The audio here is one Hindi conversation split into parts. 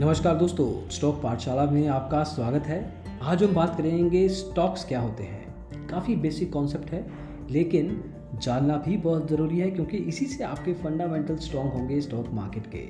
नमस्कार दोस्तों, स्टॉक पाठशाला में आपका स्वागत है। आज हम बात करेंगे स्टॉक्स क्या होते हैं। काफ़ी बेसिक कॉन्सेप्ट है, लेकिन जानना भी बहुत ज़रूरी है क्योंकि इसी से आपके फंडामेंटल स्ट्रॉन्ग होंगे स्टॉक मार्केट के।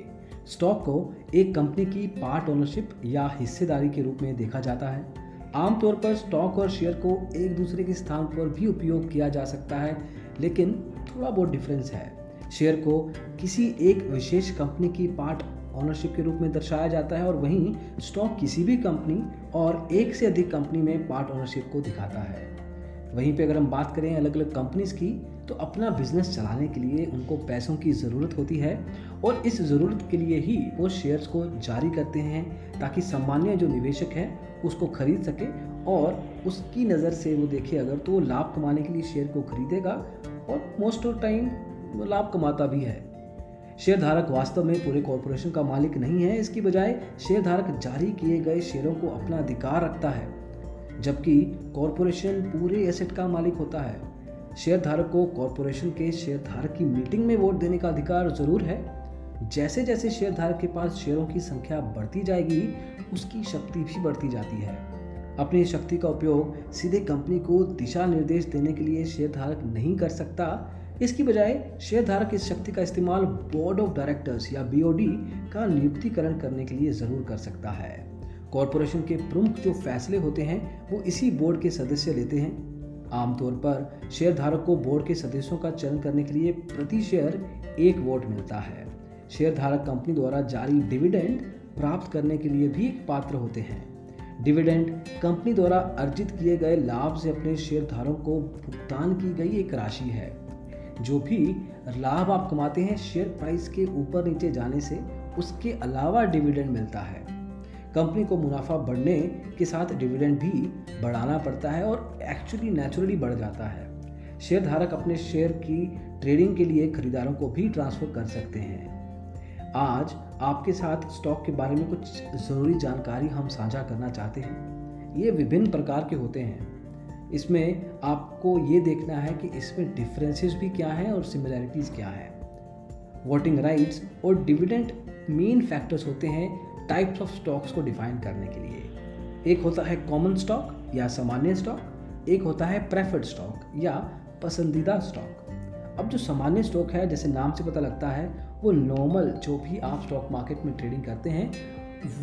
स्टॉक को एक कंपनी की पार्ट ओनरशिप या हिस्सेदारी के रूप में देखा जाता है। आमतौर पर स्टॉक और शेयर को एक दूसरे के स्थान पर भी उपयोग किया जा सकता है, लेकिन थोड़ा बहुत डिफरेंस है। शेयर को किसी एक विशेष कंपनी की पार्ट ऑनरशिप के रूप में दर्शाया जाता है और वहीं स्टॉक किसी भी कंपनी और एक से अधिक कंपनी में पार्ट ऑनरशिप को दिखाता है। वहीं पे अगर हम बात करें अलग अलग कंपनीज़ की तो अपना बिज़नेस चलाने के लिए उनको पैसों की ज़रूरत होती है और इस ज़रूरत के लिए ही वो शेयर्स को जारी करते हैं ताकि सामान्य जो निवेशक है उसको खरीद सके और उसकी नज़र से वो देखे अगर तो वो लाभ कमाने के लिए शेयर को खरीदेगा और मोस्ट ऑफ़ टाइम वो लाभ कमाता भी है। शेयरधारक वास्तव में पूरे कॉरपोरेशन का मालिक नहीं है। इसकी बजाय शेयरधारक जारी किए गए शेयरों को अपना अधिकार रखता है, जबकि कॉरपोरेशन पूरे एसेट का मालिक होता है। शेयरधारक को कॉरपोरेशन के शेयरधारक की मीटिंग में वोट देने का अधिकार ज़रूर है। जैसे जैसे शेयरधारक के पास शेयरों की संख्या बढ़ती जाएगी, उसकी शक्ति भी बढ़ती जाती है। अपनी शक्ति का उपयोग सीधे कंपनी को दिशा निर्देश देने के लिए शेयरधारक नहीं कर सकता। इसकी बजाय शेयरधारक इस शक्ति का इस्तेमाल बोर्ड ऑफ़ डायरेक्टर्स या बीओडी का नियुक्तिकरण करने के लिए ज़रूर कर सकता है। कॉरपोरेशन के प्रमुख जो फैसले होते हैं, वो इसी बोर्ड के सदस्य लेते हैं। आमतौर पर शेयरधारक को बोर्ड के सदस्यों का चयन करने के लिए प्रति शेयर एक वोट मिलता है। शेयरधारक कंपनी द्वारा जारी डिविडेंड प्राप्त करने के लिए भी एक पात्र होते हैं। डिविडेंड कंपनी द्वारा अर्जित किए गए लाभ से अपने शेयरधारकों को भुगतान की गई एक राशि है। जो भी लाभ आप कमाते हैं शेयर प्राइस के ऊपर नीचे जाने से उसके अलावा डिविडेंड मिलता है। कंपनी को मुनाफा बढ़ने के साथ डिविडेंड भी बढ़ाना पड़ता है और एक्चुअली नेचुरली बढ़ जाता है। शेयर धारक अपने शेयर की ट्रेडिंग के लिए खरीदारों को भी ट्रांसफ़र कर सकते हैं। आज आपके साथ स्टॉक के बारे में कुछ ज़रूरी जानकारी हम साझा करना चाहते हैं। ये विभिन्न प्रकार के होते हैं। इसमें आपको ये देखना है कि इसमें डिफरेंसेस भी क्या हैं और सिमिलैरिटीज़ क्या हैं। वोटिंग राइट्स और डिविडेंट मेन फैक्टर्स होते हैं टाइप्स ऑफ़ स्टॉक्स को डिफाइन करने के लिए। एक होता है कॉमन स्टॉक या सामान्य स्टॉक एक होता है प्रेफर्ड स्टॉक या पसंदीदा स्टॉक अब जो सामान्य स्टॉक है, जैसे नाम से पता लगता है, वो नॉर्मल जो भी आप स्टॉक मार्केट में ट्रेडिंग करते हैं,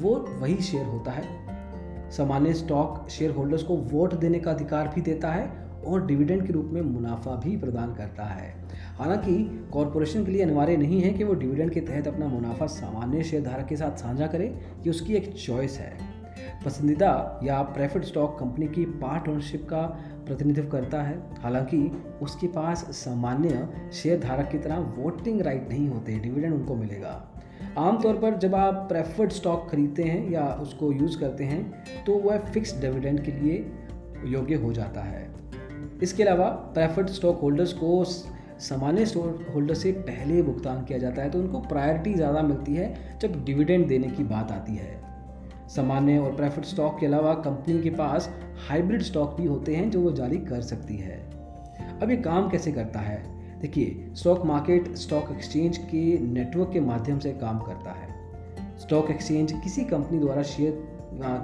वो वही शेयर होता है। सामान्य स्टॉक शेयर होल्डर्स को वोट देने का अधिकार भी देता है और डिविडेंड के रूप में मुनाफा भी प्रदान करता है। हालाँकि कॉरपोरेशन के लिए अनिवार्य नहीं है कि वो डिविडेंड के तहत अपना मुनाफा सामान्य शेयरधारक के साथ साझा करे, ये उसकी एक चॉइस है। पसंदीदा या प्रेफर्ड स्टॉक कंपनी की पार्ट ओनरशिप का प्रतिनिधित्व करता है। हालाँकि, उसके पास सामान्य शेयरधारक की तरह वोटिंग राइट नहीं होते डिविडेंड उनको मिलेगा। आमतौर पर जब आप प्रेफर्ड स्टॉक खरीदते हैं या उसको यूज़ करते हैं तो वह फिक्स डिविडेंड के लिए योग्य हो जाता है। इसके अलावा प्रेफर्ड स्टॉक होल्डर्स को सामान्य स्टॉक होल्डर से पहले भुगतान किया जाता है तो उनको प्रायोरिटी ज़्यादा मिलती है जब डिविडेंड देने की बात आती है। सामान्य और प्रेफर्ड स्टॉक के अलावा कंपनी के पास हाइब्रिड स्टॉक भी होते हैं जो वो जारी कर सकती है। अब ये काम कैसे करता है? देखिए स्टॉक मार्केट स्टॉक एक्सचेंज के नेटवर्क के माध्यम से काम करता है। स्टॉक एक्सचेंज किसी कंपनी द्वारा शेयर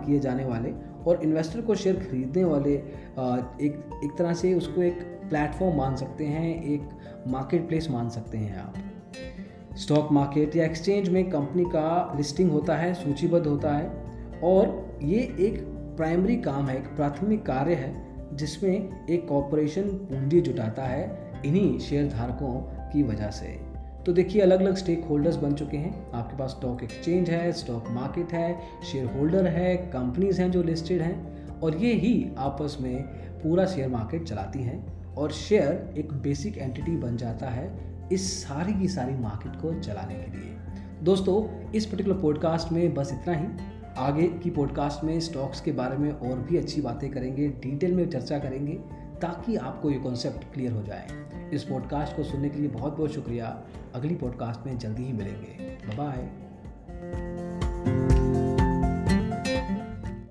किए जाने वाले और इन्वेस्टर को शेयर खरीदने वाले एक एक तरह से उसको एक प्लेटफॉर्म मान सकते हैं, एक मार्केट प्लेस मान सकते हैं आप। स्टॉक मार्केट या एक्सचेंज में कंपनी का लिस्टिंग होता है, सूचीबद्ध होता है और ये एक प्राइमरी काम है, एक प्राथमिक कार्य है जिसमें एक कॉरपोरेशन पूंजी जुटाता है इन्हीं शेयर धारकों की वजह से। तो देखिए अलग अलग स्टेक होल्डर्स बन चुके हैं। आपके पास स्टॉक एक्सचेंज है स्टॉक मार्केट है शेयर होल्डर है कंपनीज़ हैं जो लिस्टेड हैं। और ये ही आपस में पूरा शेयर मार्केट चलाती हैं। और शेयर एक बेसिक एंटिटी बन जाता है इस सारी की सारी मार्केट को चलाने के लिए। दोस्तों, इस पर्टिकुलर पॉडकास्ट में बस इतना ही। आगे की पॉडकास्ट में स्टॉक्स के बारे में और भी अच्छी बातें करेंगे डिटेल में चर्चा करेंगे। ताकि आपको ये कॉन्सेप्ट क्लियर हो जाए। इस पॉडकास्ट को सुनने के लिए बहुत बहुत शुक्रिया। अगली पॉडकास्ट में जल्दी ही मिलेंगे। बाय